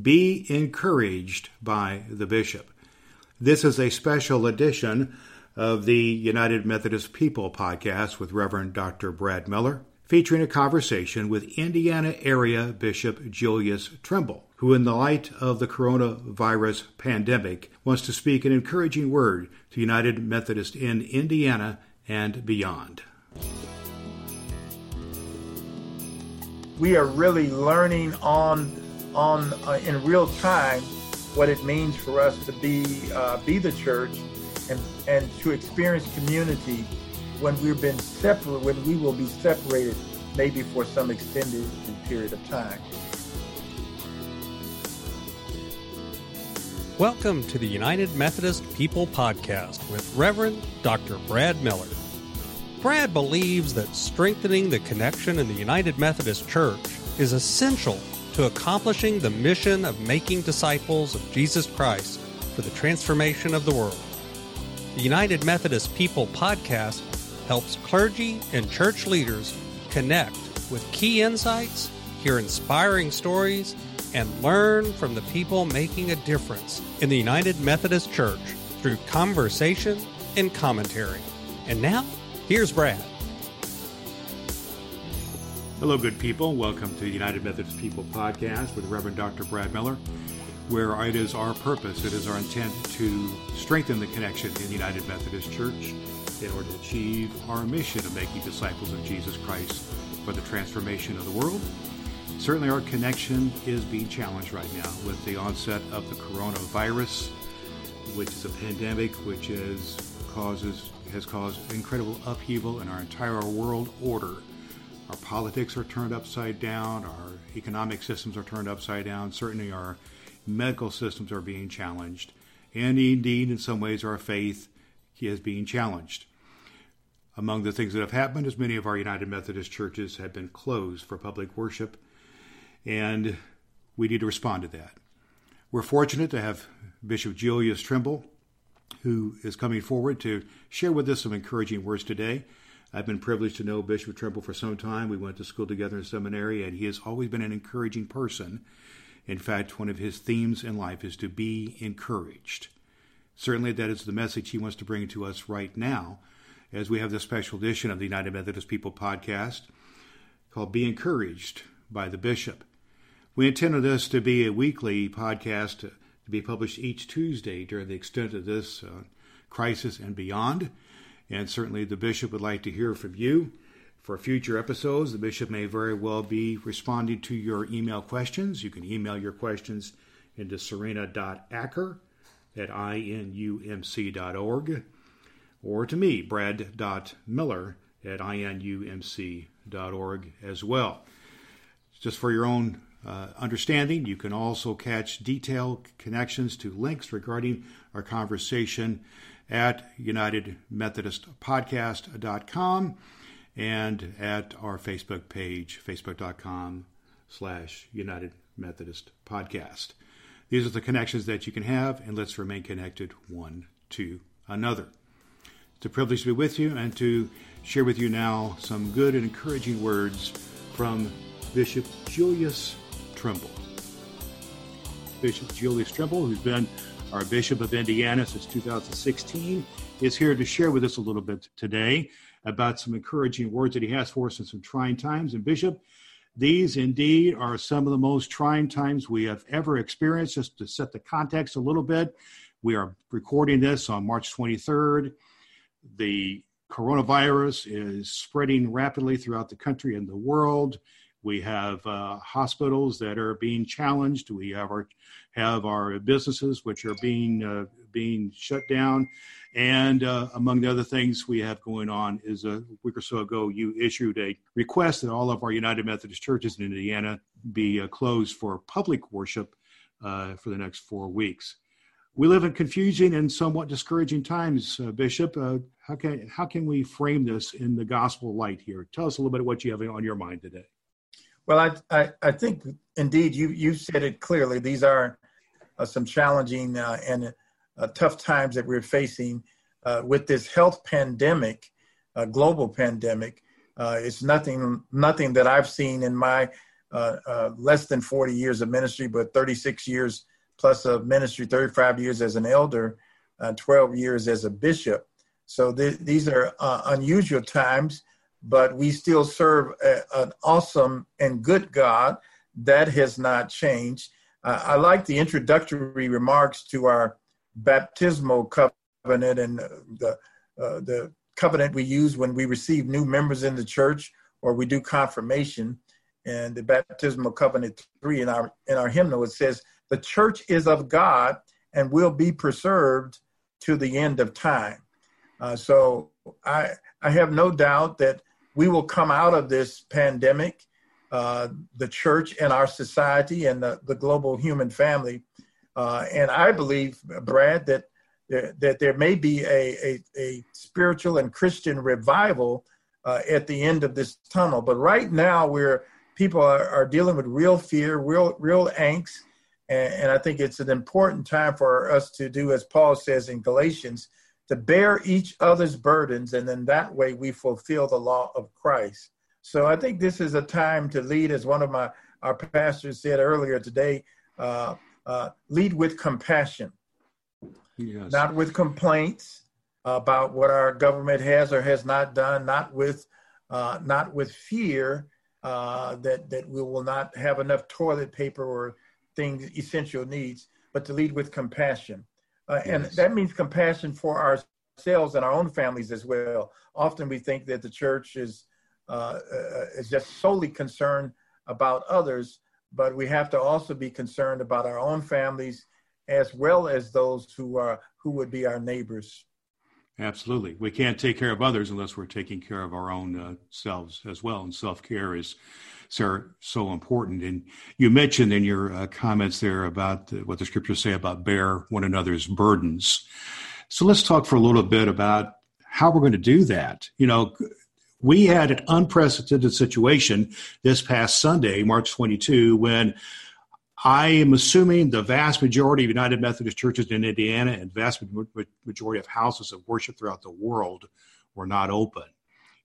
Be Encouraged by the Bishop. This is a special edition of the United Methodist People podcast with Reverend Dr. Brad Miller, featuring a conversation with Indiana area Bishop Julius Trimble, who, in the light of the coronavirus pandemic, wants to speak an encouraging word to United Methodist in Indiana and beyond. We are really learning on on uh, in real time what it means for us to be uh, be the church and and to experience community when we've been separate when we will be separated maybe for some extended period of time. Welcome to the United Methodist People Podcast with Reverend Dr. Brad Miller. Brad believes that strengthening the connection in the United Methodist Church is essential to accomplishing the mission of making disciples of Jesus Christ for the transformation of the world. The United Methodist People podcast helps clergy and church leaders connect with key insights, hear inspiring stories, and learn from the people making a difference in the United Methodist Church through conversation and commentary. And now, here's Brad. Hello, good people. Welcome to the United Methodist People podcast with Reverend Dr. Brad Miller, where it is our purpose, it is our intent to strengthen the connection in the United Methodist Church in order to achieve our mission of making disciples of Jesus Christ for the transformation of the world. Certainly, our connection is being challenged right now with the onset of the coronavirus, which is a pandemic which is causes has caused incredible upheaval in our entire world order our politics are turned upside down, our economic systems are turned upside down, certainly our medical systems are being challenged, and indeed, in some ways, our faith is being challenged. Among the things that have happened is many of our United Methodist churches have been closed for public worship, and we need to respond to that. We're fortunate to have Bishop Julius Trimble, who is coming forward to share with us some encouraging words today. I've been privileged to know Bishop Trimble for some time. We went to school together in seminary, and he has always been an encouraging person. In fact, one of his themes in life is to be encouraged. Certainly, that is the message he wants to bring to us right now as we have this special edition of the United Methodist People podcast called Be Encouraged by the Bishop. We intended this to be a weekly podcast to, to be published each Tuesday during the extent of this uh, crisis and beyond. And certainly the bishop would like to hear from you. For future episodes, the bishop may very well be responding to your email questions. You can email your questions into serena.acker at inumc.org or to me, brad.miller at inumc.org as well. Just for your own uh, understanding, you can also catch detailed connections to links regarding our conversation at unitedmethodistpodcast.com and at our Facebook page, facebook.com slash United Methodist Podcast. These are the connections that you can have, and let's remain connected one to another. It's a privilege to be with you and to share with you now some good and encouraging words from Bishop Julius Trimble. Bishop Julius Trimble, who's been our Bishop of Indiana since 2016, is here to share with us a little bit today about some encouraging words that he has for us in some trying times. And Bishop, these indeed are some of the most trying times we have ever experienced. Just to set the context a little bit, we are recording this on March 23rd. The coronavirus is spreading rapidly throughout the country and the world. We have uh, hospitals that are being challenged. We have our have our businesses which are being uh, being shut down, and uh, among the other things we have going on is a week or so ago you issued a request that all of our United Methodist churches in Indiana be uh, closed for public worship uh, for the next four weeks. We live in confusing and somewhat discouraging times, uh, Bishop. how can how can we frame this in the gospel light here? Tell us a little bit of what you have on your mind today. Well, I, I, I think indeed you, you said it clearly. These are uh, some challenging uh, and uh, tough times that we're facing uh, with this health pandemic, uh, global pandemic. Uh, it's nothing, nothing that I've seen in my less than 40 years of ministry, but 36 years plus of ministry, 35 years as an elder, uh, 12 years as a bishop. So th- these are unusual times, but we still serve a, an awesome and good God. That has not changed. Uh, I like the introductory remarks to our baptismal covenant and the uh, the covenant we use when we receive new members in the church or we do confirmation. And the baptismal covenant three in our in our hymnal it says the church is of God and will be preserved to the end of time. Uh, so I I have no doubt that we will come out of this pandemic, uh, the church and our society and the, the global human family. Uh, and I believe, Brad, that there, that there may be a, a, a spiritual and Christian revival uh, at the end of this tunnel. But right now, where people are, are dealing with real fear, real real angst, and, and I think it's an important time for us to do, as Paul says in Galatians, to bear each other's burdens, and then that way we fulfill the law of Christ. So I think this is a time to lead, as one of my our pastors said earlier today, uh, uh, lead with compassion, yes. not with complaints about what our government has or has not done, not with uh, not with fear uh, that that we will not have enough toilet paper or things essential needs, but to lead with compassion. Uh, yes. And that means compassion for ourselves and our own families as well. Often we think that the church is uh, uh, is just solely concerned about others, but we have to also be concerned about our own families as well as those who are who would be our neighbors. Absolutely, we can't take care of others unless we're taking care of our own uh, selves as well, and self care is so, so important. And you mentioned in your uh, comments there about the, what the scriptures say about bear one another's burdens. So let's talk for a little bit about how we're going to do that. You know, we had an unprecedented situation this past Sunday, March 22, when I am assuming the vast majority of United Methodist churches in Indiana and vast majority of houses of worship throughout the world were not open.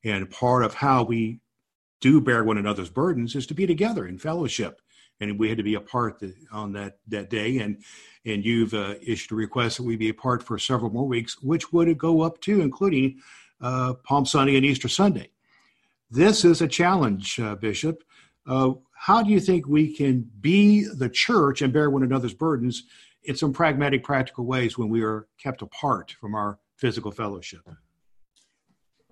And part of how we do bear one another's burdens is to be together in fellowship. And we had to be apart on that that day. And and you've uh, issued a request that we be apart for several more weeks which would go up to including uh, palm sunday and easter sunday. This is a challenge uh, bishop uh, how do you think we can be the church and bear one another's burdens in some pragmatic practical ways when we are kept apart from our physical fellowship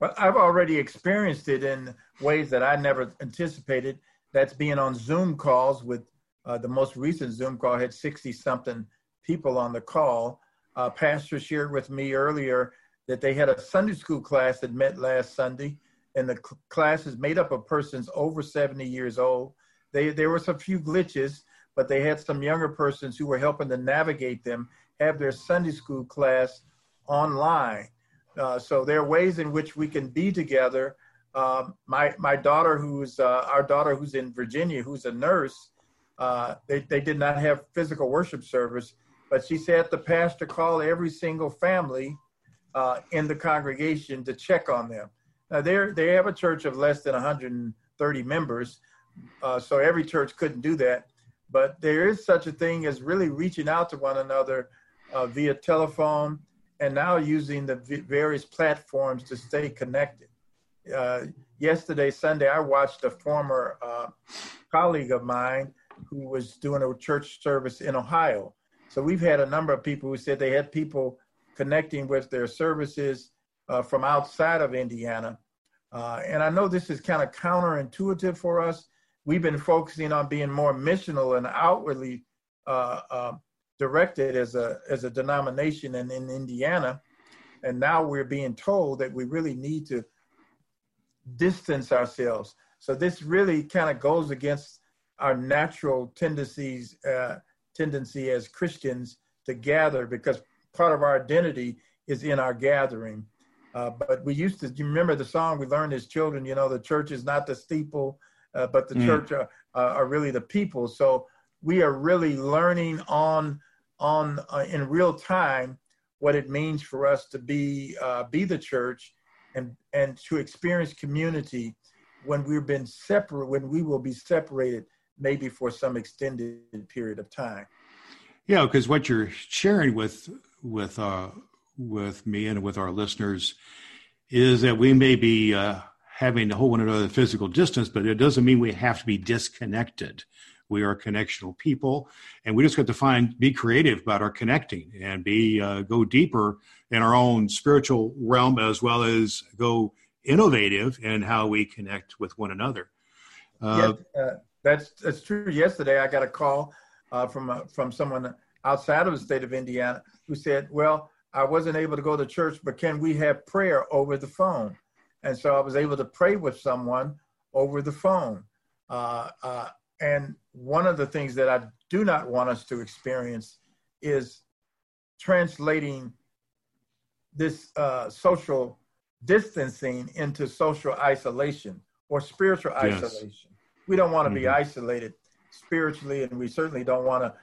well, I've already experienced it in ways that I never anticipated. That's being on Zoom calls with uh, the most recent Zoom call had 60 something people on the call. Uh, Pastor shared with me earlier that they had a Sunday school class that met last Sunday, and the cl- class is made up of persons over 70 years old. They, there were some few glitches, but they had some younger persons who were helping to navigate them have their Sunday school class online. Uh, so there are ways in which we can be together. Um, my my daughter, who's uh, our daughter, who's in Virginia, who's a nurse, uh, they they did not have physical worship service, but she said the pastor called every single family uh, in the congregation to check on them. Now they they have a church of less than 130 members, uh, so every church couldn't do that. But there is such a thing as really reaching out to one another via telephone and now using the various platforms to stay connected. Uh, yesterday, Sunday, I watched a former uh, colleague of mine who was doing a church service in Ohio. So we've had a number of people who said they had people connecting with their services uh, from outside of Indiana. Uh, and I know this is kind of counterintuitive for us. We've been focusing on being more missional and outwardly uh, uh, directed as a as a denomination in, in Indiana, and now we're being told that we really need to distance ourselves. So this really kind of goes against our natural tendencies uh, tendency as Christians to gather because part of our identity is in our gathering. Uh, but we used to, you remember the song we learned as children, you know, the church is not the steeple, uh, but the mm. church are, are really the people. So we are really learning on on uh, in real time what it means for us to be uh, be the church and and to experience community when we've been separate when we will be separated maybe for some extended period of time. Yeah, because what you're sharing with with uh, with me and with our listeners is that we may be uh, having to hold one another physical distance, but it doesn't mean we have to be disconnected. We are connectional people, and we just got to find be creative about our connecting and be uh, go deeper in our own spiritual realm as well as go innovative in how we connect with one another. Uh, uh, that's that's true. Yesterday, I got a call uh, from uh, from someone outside of the state of Indiana who said, "Well, I wasn't able to go to church, but can we have prayer over the phone?" And so I was able to pray with someone over the phone. Uh, uh, and one of the things that I do not want us to experience is translating this uh, social distancing into social isolation or spiritual yes. isolation. We don't want to mm-hmm. be isolated spiritually, and we certainly don't want to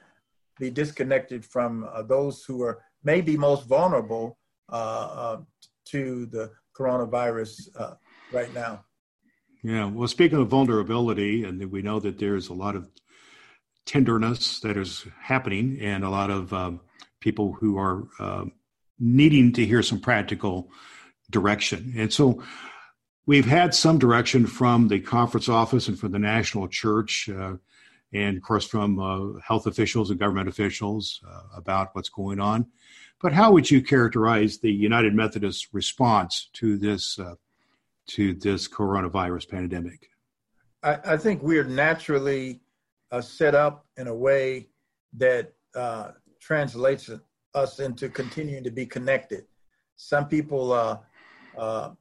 be disconnected from uh, those who are maybe most vulnerable uh, uh to the coronavirus uh, right now. Yeah. Well, speaking of vulnerability, and we know that there's a lot of tenderness that is happening, and a lot of um, people who are uh, needing to hear some practical direction. And so we've had some direction from the conference office and from the national church, uh, and of course from uh, health officials and government officials uh, about what's going on. But how would you characterize the United Methodist response to this uh, to this coronavirus pandemic? I, I think we're naturally uh, set up in a way that uh, translates us into continuing to be connected. Some people uh,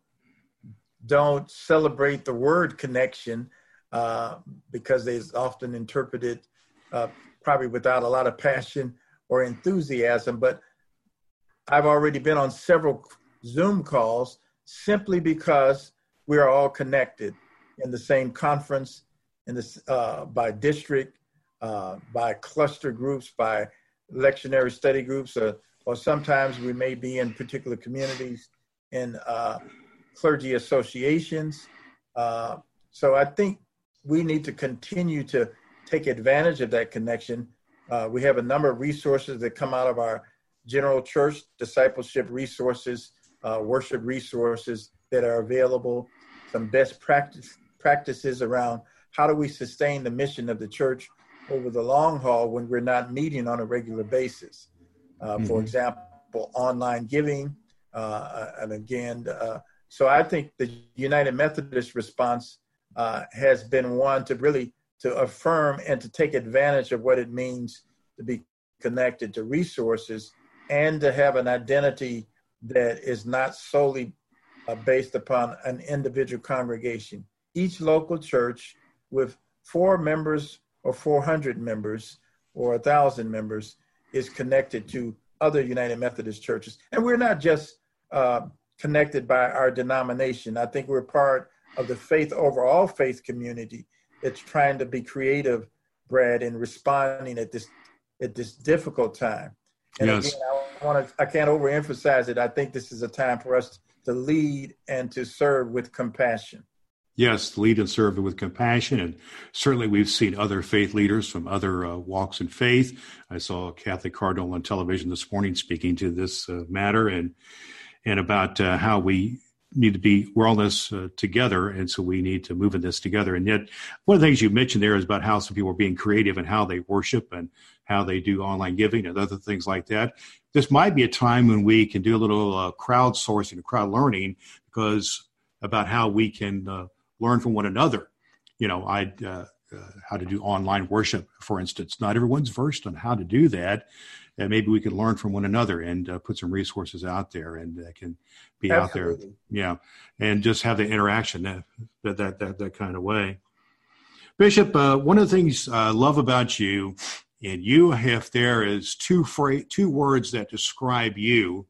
don't celebrate the word connection uh, because they often interpreted it probably without a lot of passion or enthusiasm, but I've already been on several Zoom calls simply because we are all connected in the same conference, in this uh, by district, uh, by cluster groups, by lectionary study groups, or, or sometimes we may be in particular communities in uh, clergy associations. Uh, so I think we need to continue to take advantage of that connection. Uh, we have a number of resources that come out of our general church discipleship resources, uh, worship resources that are available, some best practice practices around how do we sustain the mission of the church over the long haul when we're not meeting on a regular basis. Uh, mm-hmm. For example, online giving, uh, and again, uh, so I think the United Methodist response uh, has been one to really to affirm and to take advantage of what it means to be connected to resources and to have an identity that is not solely uh, based upon an individual congregation. Each local church with four members or 400 members or 1,000 members is connected to other United Methodist churches. And we're not just uh, connected by our denomination. I think we're part of the faith overall faith community that's trying to be creative, Brad, in responding at this at this difficult time. And yes. again, I want to I can't overemphasize it. I think this is a time for us to lead and to serve with compassion. Yes, lead and serve with compassion. And certainly we've seen other faith leaders from other uh, walks in faith. I saw a Catholic cardinal on television this morning speaking to this uh, matter and and about uh, how we need to be we're all this uh, together and so we need to move in this together. And yet one of the things you mentioned there is about how some people are being creative and how they worship and how they do online giving and other things like that. This might be a time when we can do a little uh, crowdsourcing crowd learning because about how we can uh, learn from one another. You know i uh, uh, how to do online worship for instance. Not everyone's versed on how to do that and maybe we can learn from one another and uh, put some resources out there and uh, can be Absolutely. out there. Yeah. And just have the interaction that that that that, kind of way. Bishop uh, one of the things i love about you and you if there is two fra- two words that describe you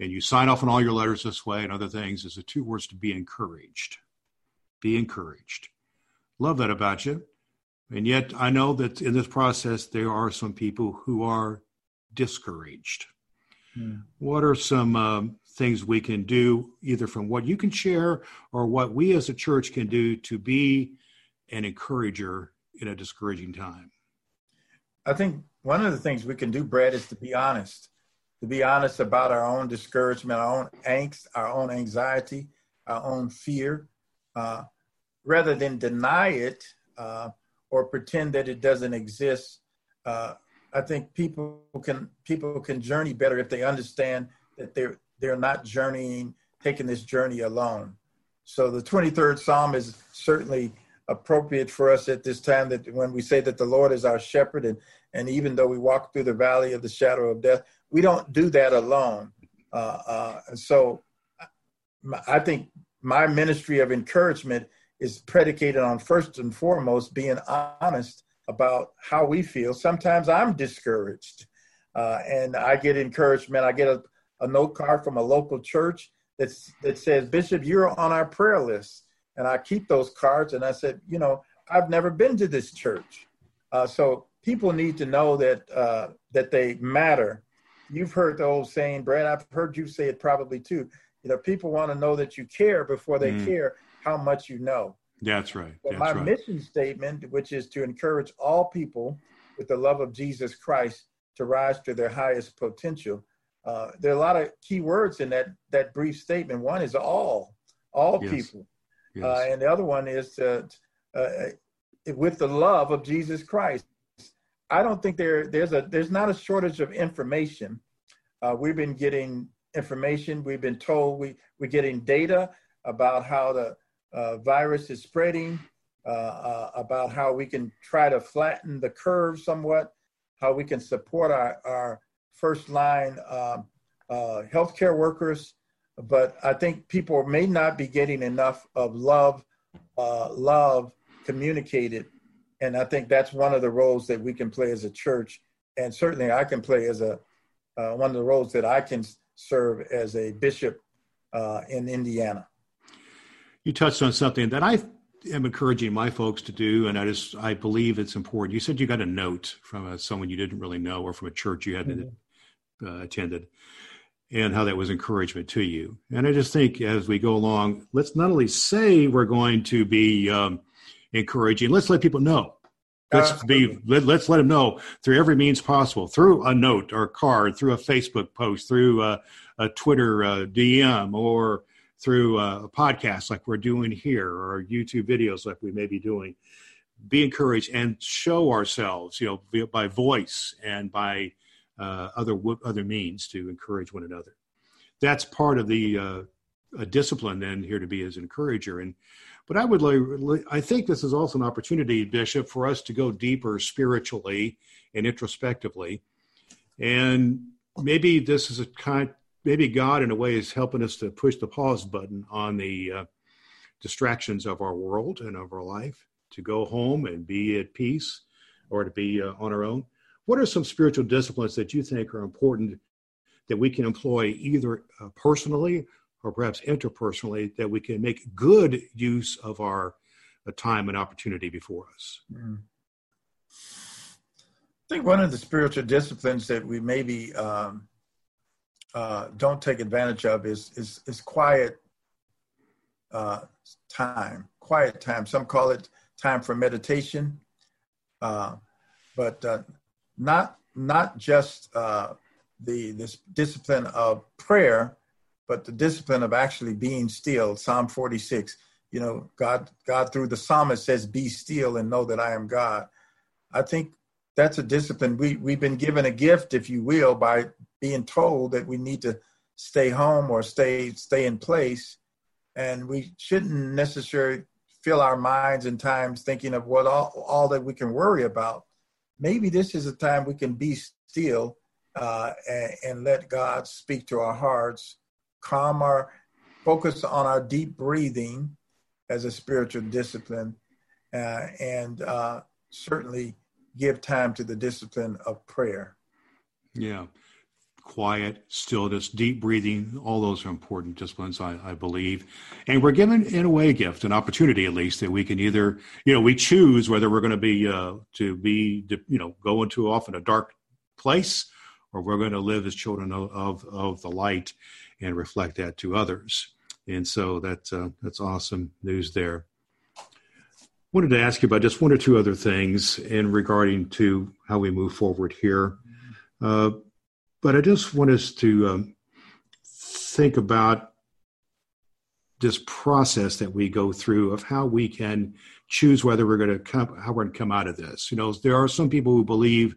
and you sign off on all your letters this way and other things is the two words to be encouraged. Be encouraged. Love that about you. And yet i know that in this process there are some people who are discouraged. Hmm. What are some um, things we can do, either from what you can share or what we as a church can do to be an encourager in a discouraging time? I think one of the things we can do, Brad, is to be honest. To be honest about our own discouragement, our own angst, our own anxiety, our own fear, uh, rather than deny it uh, or pretend that it doesn't exist. Uh, I think people can people can journey better if they understand that they're they're not journeying, taking this journey alone. So the 23rd Psalm is certainly appropriate for us at this time that when we say that the Lord is our shepherd and and even though we walk through the valley of the shadow of death, we don't do that alone. Uh, uh, so I think my ministry of encouragement is predicated on first and foremost being honest about how we feel. Sometimes I'm discouraged uh, and I get encouragement. I get a, a note card from a local church that's, that says, Bishop, you're on our prayer list. And I keep those cards and I said, you know, I've never been to this church. Uh, so people need to know that uh, that they matter. You've heard the old saying, Brad. I've heard you say it probably too. You know, people want to know that you care before they mm. care how much you know. That's right. But my right. mission statement, which is to encourage all people with the love of Jesus Christ to rise to their highest potential. Uh, there are a lot of key words in that that brief statement. One is all, all yes. people, yes. Uh, and the other one is uh, with the love of Jesus Christ. I don't think there there's a there's not a shortage of information. Uh, we've been getting information. We've been told we we're getting data about how the uh, virus is spreading, uh, uh, about how we can try to flatten the curve somewhat, how we can support our, our first line um, uh, healthcare workers. But I think people may not be getting enough of love, uh, love communicated. And I think that's one of the roles that we can play as a church. And certainly I can play as a, uh, one of the roles that I can serve as a bishop in Indiana you touched on something that I am encouraging my folks to do, and I just I believe it's important. You said you got a note from a, someone you didn't really know, or from a church you hadn't mm-hmm. uh, attended, and how that was encouragement to you. And I just think as we go along, let's not only say we're going to be um, encouraging, let's let people know. Let's be let, us let them know through every means possible, through a note or a card, through a Facebook post, through a, a Twitter uh, DM, or through a podcast like we're doing here or YouTube videos like we may be doing. Be encouraged and show ourselves, you know, by voice and by uh, other other means to encourage one another. That's part of the uh, a discipline then here to be as an encourager. And but I would like, I think this is also an opportunity, Bishop, for us to go deeper spiritually and introspectively. And maybe this is a kind maybe God, in a way, is helping us to push the pause button on the uh, distractions of our world and of our life, to go home and be at peace or to be uh, on our own. What are some spiritual disciplines that you think are important that we can employ either uh, personally or perhaps interpersonally that we can make good use of our uh, time and opportunity before us? Mm. I think one of the spiritual disciplines that we maybe um, uh, don't take advantage of is is, is quiet uh, time. Quiet time. Some call it time for meditation, uh, but uh, not not just uh, the this discipline of prayer, but the discipline of actually being still. Psalm forty six. You know, God God through the psalmist says, "Be still and know that I am God." I think that's a discipline. We we've been given a gift, if you will, by being told that we need to stay home or stay stay in place, and we shouldn't necessarily fill our minds and times thinking of what all, all that we can worry about. Maybe this is a time we can be still uh, and, and let God speak to our hearts, calm our focus on our deep breathing as a spiritual discipline, uh, and uh, certainly give time to the discipline of prayer. Yeah. Quiet, stillness, deep breathing, all those are important disciplines, I, I, believe. And we're given, in a way, a gift, an opportunity at least, that we can either, you know, we choose whether we're going to be, uh, to be, you know, go into often a dark place or we're going to live as children of, of, of the light and reflect that to others. And so that's, uh, that's awesome news there. wanted to ask you about just one or two other things in regarding to how we move forward here. Uh, but I just want us to um, think about this process that we go through of how we can choose whether we're going to come, how we're going to come out of this. You know, there are some people who believe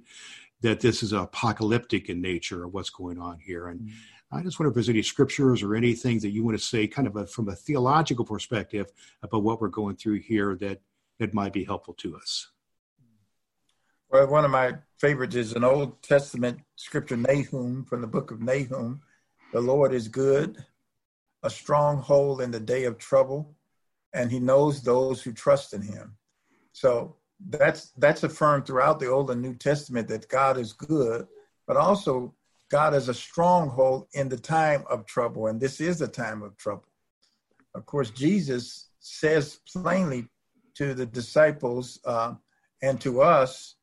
that this is apocalyptic in nature of what's going on here, and mm-hmm. I just wonder if there's any scriptures or anything that you want to say, kind of a, from a theological perspective, about what we're going through here that that might be helpful to us. Well, one of my favorites is an Old Testament scripture, Nahum, from the book of Nahum. The Lord is good, a stronghold in the day of trouble, and he knows those who trust in him. So that's that's affirmed throughout the Old and New Testament that God is good, but also God is a stronghold in the time of trouble, and this is a time of trouble. Of course, Jesus says plainly to the disciples uh, and to us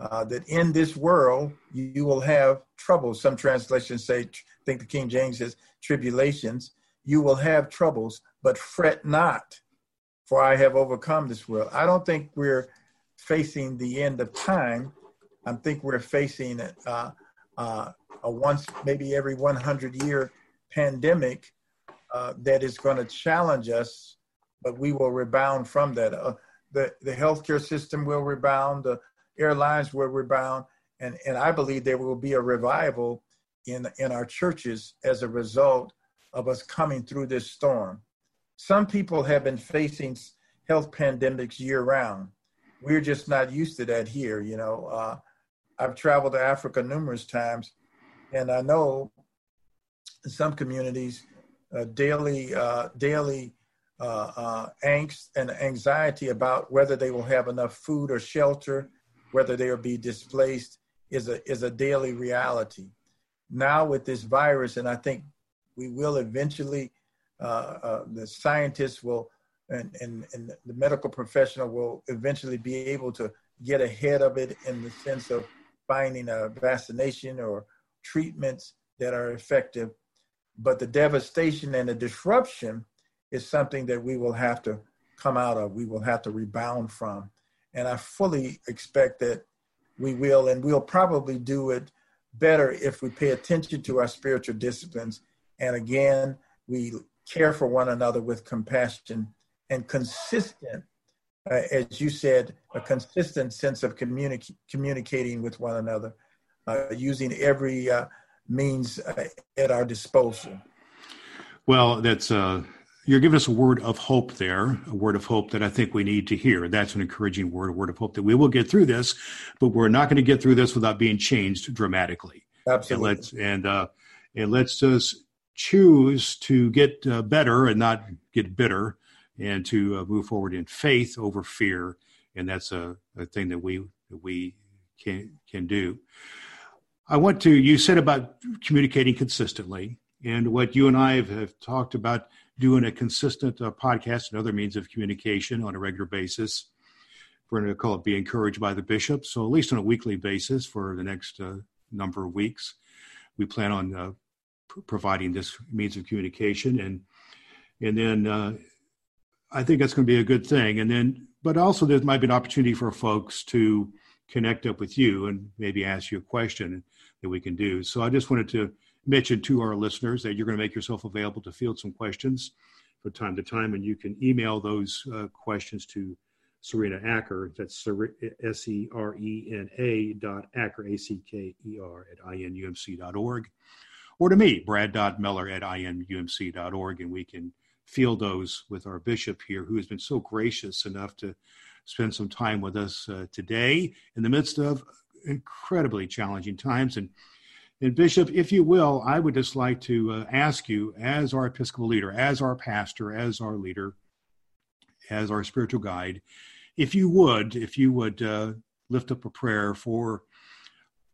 uh, that in this world you, you will have troubles. Some translations say, I think the King James says, tribulations. You will have troubles, but fret not, for I have overcome this world. I don't think we're facing the end of time. I think we're facing uh, uh, a once, maybe every 100 year pandemic uh, that is going to challenge us but we will rebound from that. Uh, the the healthcare system will rebound, airlines will rebound, and and I believe there will be a revival in in our churches as a result of us coming through this storm. Some people have been facing health pandemics year round. We're just not used to that here. You know, uh, I've traveled to Africa numerous times, and I know in some communities, uh, daily uh, daily uh, uh, angst and anxiety about whether they will have enough food or shelter, whether they will be displaced, is a is a daily reality. Now with this virus, and I think we will eventually, uh, uh, the scientists will and, and, and the medical professional will eventually be able to get ahead of it in the sense of finding a vaccination or treatments that are effective. But the devastation and the disruption is something that we will have to come out of, we will have to rebound from. And I fully expect that we will, and we'll probably do it better if we pay attention to our spiritual disciplines. And again, we care for one another with compassion and consistent, uh, as you said, a consistent sense of communi- communicating with one another, uh, using every uh, means uh, at our disposal. Well, that's uh, you're giving us a word of hope there, a word of hope that I think we need to hear. That's an encouraging word, a word of hope that we will get through this, but we're not going to get through this without being changed dramatically. Absolutely. And let's and uh, and let's just choose to get uh, better and not get bitter, and to uh, move forward in faith over fear. And that's a, a thing that we that we can can do. I want to. You said about communicating consistently, and what you and I have, have talked about doing a consistent uh, podcast and other means of communication on a regular basis. We're going to call it Be Encouraged by the Bishop. So, at least on a weekly basis for the next uh, number of weeks, we plan on uh, providing this means of communication. And, and then uh, I think that's going to be a good thing. And then, but also there might be an opportunity for folks to connect up with you and maybe ask you a question that we can do. So, I just wanted to mention to our listeners that you're going to make yourself available to field some questions from time to time, and you can email those uh, questions to Serena Acker. That's S E R E N A dot Acker, A C K E R, at inumc dot org, or to me, brad.miller at inumc dot org, and we can field those with our bishop here, who has been so gracious enough to spend some time with us uh, today in the midst of incredibly challenging times. And and Bishop, if you will, I would just like to uh, ask you, as our Episcopal leader, as our pastor, as our leader, as our spiritual guide, if you would, if you would uh, lift up a prayer for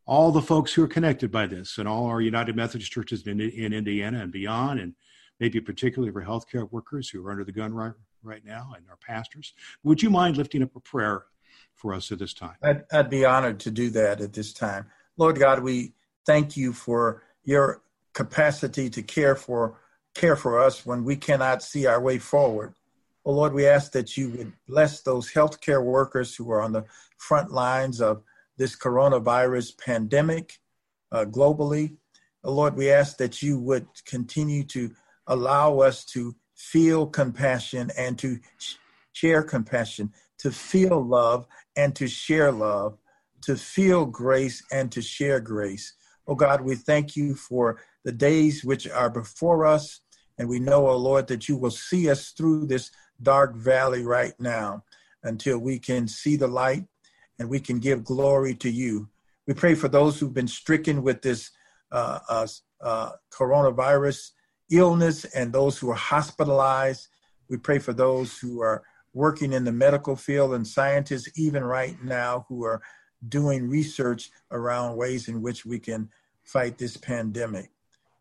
all the folks who are connected by this and all our United Methodist churches in, in Indiana and beyond, and maybe particularly for healthcare workers who are under the gun right, right now and our pastors. Would you mind lifting up a prayer for us at this time? I'd, I'd be honored to do that at this time. Lord God, we thank you for your capacity to care for care for us when we cannot see our way forward. Oh Lord, we ask that you would bless those healthcare workers who are on the front lines of this coronavirus pandemic uh, globally. Oh Lord, we ask that you would continue to allow us to feel compassion and to share compassion, to feel love and to share love, to feel grace and to share grace. Oh God, we thank you for the days which are before us. And we know, oh Lord, that you will see us through this dark valley right now until we can see the light and we can give glory to you. We pray for those who've been stricken with this uh, uh, uh, coronavirus illness and those who are hospitalized. We pray for those who are working in the medical field and scientists, even right now, who are doing research around ways in which we can fight this pandemic.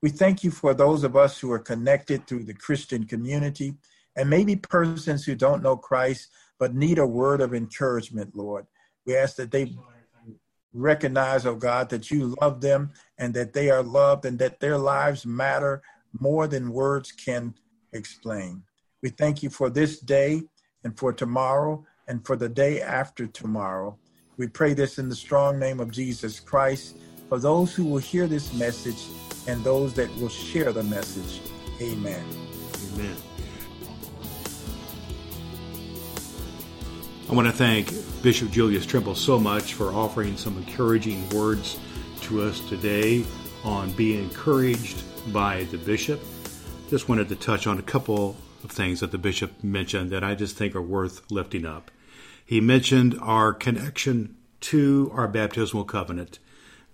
We thank you for those of us who are connected through the Christian community and maybe persons who don't know Christ but need a word of encouragement, Lord. We ask that they recognize, oh God, that you love them and that they are loved and that their lives matter more than words can explain. We thank you for this day and for tomorrow and for the day after tomorrow. We pray this in the strong name of Jesus Christ for those who will hear this message and those that will share the message. Amen. Amen. I want to thank Bishop Julius Trimble so much for offering some encouraging words to us today on being encouraged by the bishop. Just wanted to touch on a couple of things that the bishop mentioned that I just think are worth lifting up. He mentioned our connection to our baptismal covenant,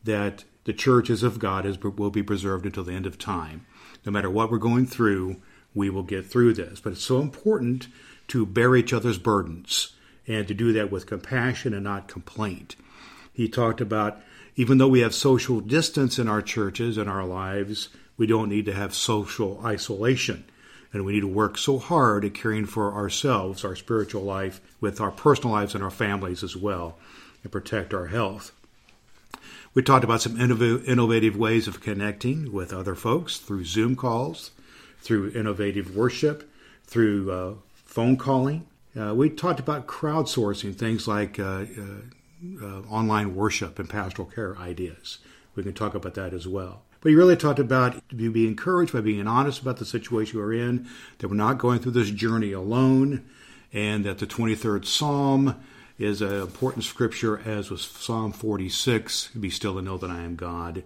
that the churches of God is, will be preserved until the end of time. No matter what we're going through, we will get through this. But it's so important to bear each other's burdens and to do that with compassion and not complaint. He talked about even though we have social distance in our churches and our lives, we don't need to have social isolation. And we need to work so hard at caring for ourselves, our spiritual life, with our personal lives and our families as well, and protect our health. We talked about some innovative ways of connecting with other folks through Zoom calls, through innovative worship, through uh, phone calling, uh, we talked about crowdsourcing things like uh, uh, uh, online worship and pastoral care ideas. We can talk about that as well. But he really talked about to be encouraged by being honest about the situation we're in, that we're not going through this journey alone, and that the 23rd Psalm is an important scripture, as was Psalm 46, be still and know that I am God,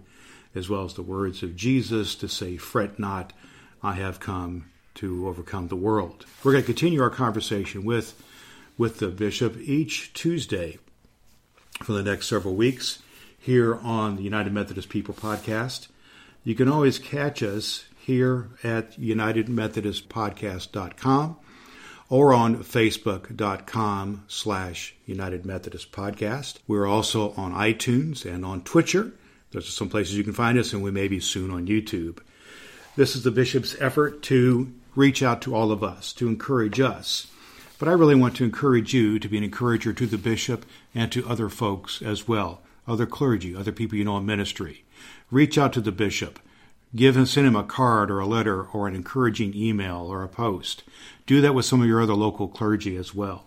as well as the words of Jesus to say, Fret not, I have come to overcome the world. We're going to continue our conversation with with the bishop each Tuesday for the next several weeks here on the United Methodist People podcast. You can always catch us here at unitedmethodistpodcast.com or on facebook.com slash United Methodist Podcast. We're also on iTunes and on Stitcher. Those are some places you can find us, and we may be soon on YouTube. This is the bishop's effort to reach out to all of us to encourage us. But I really want to encourage you to be an encourager to the bishop and to other folks as well, other clergy, other people you know in ministry. Reach out to the bishop. Give him, send him a card or a letter or an encouraging email or a post. Do that with some of your other local clergy as well.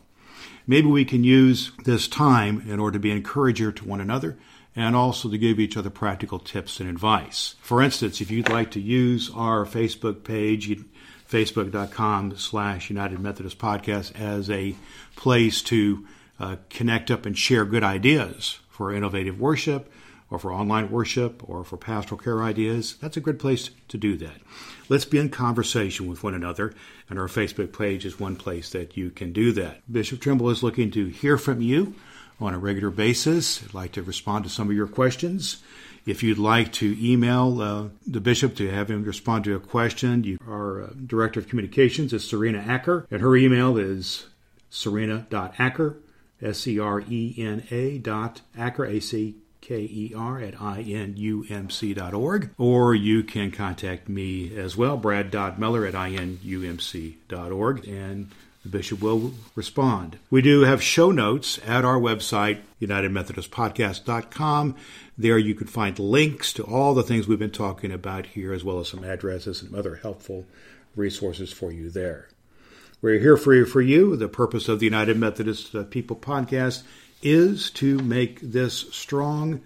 Maybe we can use this time in order to be encourager to one another and also to give each other practical tips and advice. For instance, if you'd like to use our Facebook page, facebook.com slash United Methodist Podcast as a place to uh, connect up and share good ideas for innovative worship or for online worship or for pastoral care ideas. That's a good place to do that. Let's be in conversation with one another, and our Facebook page is one place that you can do that. Bishop Trimble is looking to hear from you on a regular basis. I'd like to respond to some of your questions. If you'd like to email uh, the bishop to have him respond to a question, you, our uh, director of communications is Serena Acker, and her email is serena.acker, S E R E N A dot Acker, A C K E R at inumc.org. Or you can contact me as well, brad.miller at inumc.org. And the bishop will respond. We do have show notes at our website, UnitedMethodistPodcast.com. There you can find links to all the things we've been talking about here, as well as some addresses and other helpful resources for you there. We're here for you. For you. The purpose of the United Methodist uh, People podcast is to make this strong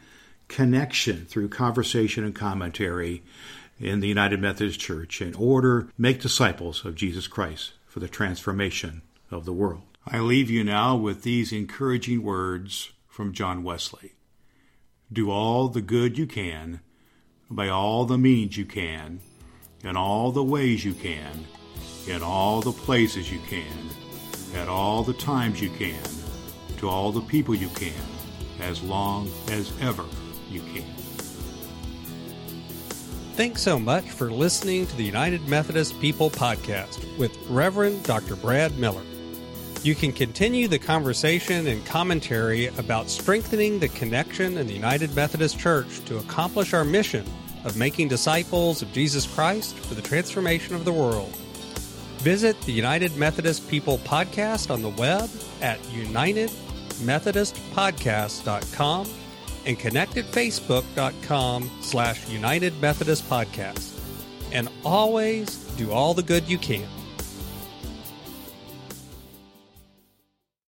connection through conversation and commentary in the United Methodist Church in order make disciples of Jesus Christ for the transformation of the world. I leave you now with these encouraging words from John Wesley. Do all the good you can by all the means you can in all the ways you can in all the places you can, at all the times you can, to all the people you can, as long as ever you can. Thanks so much for listening to the United Methodist People podcast with Reverend Dr. Brad Miller. You can continue the conversation and commentary about strengthening the connection in the United Methodist Church to accomplish our mission of making disciples of Jesus Christ for the transformation of the world. Visit the United Methodist People podcast on the web at unitedmethodistpodcast.com and connect at facebook.com slash United Methodist Podcast. And always do all the good you can.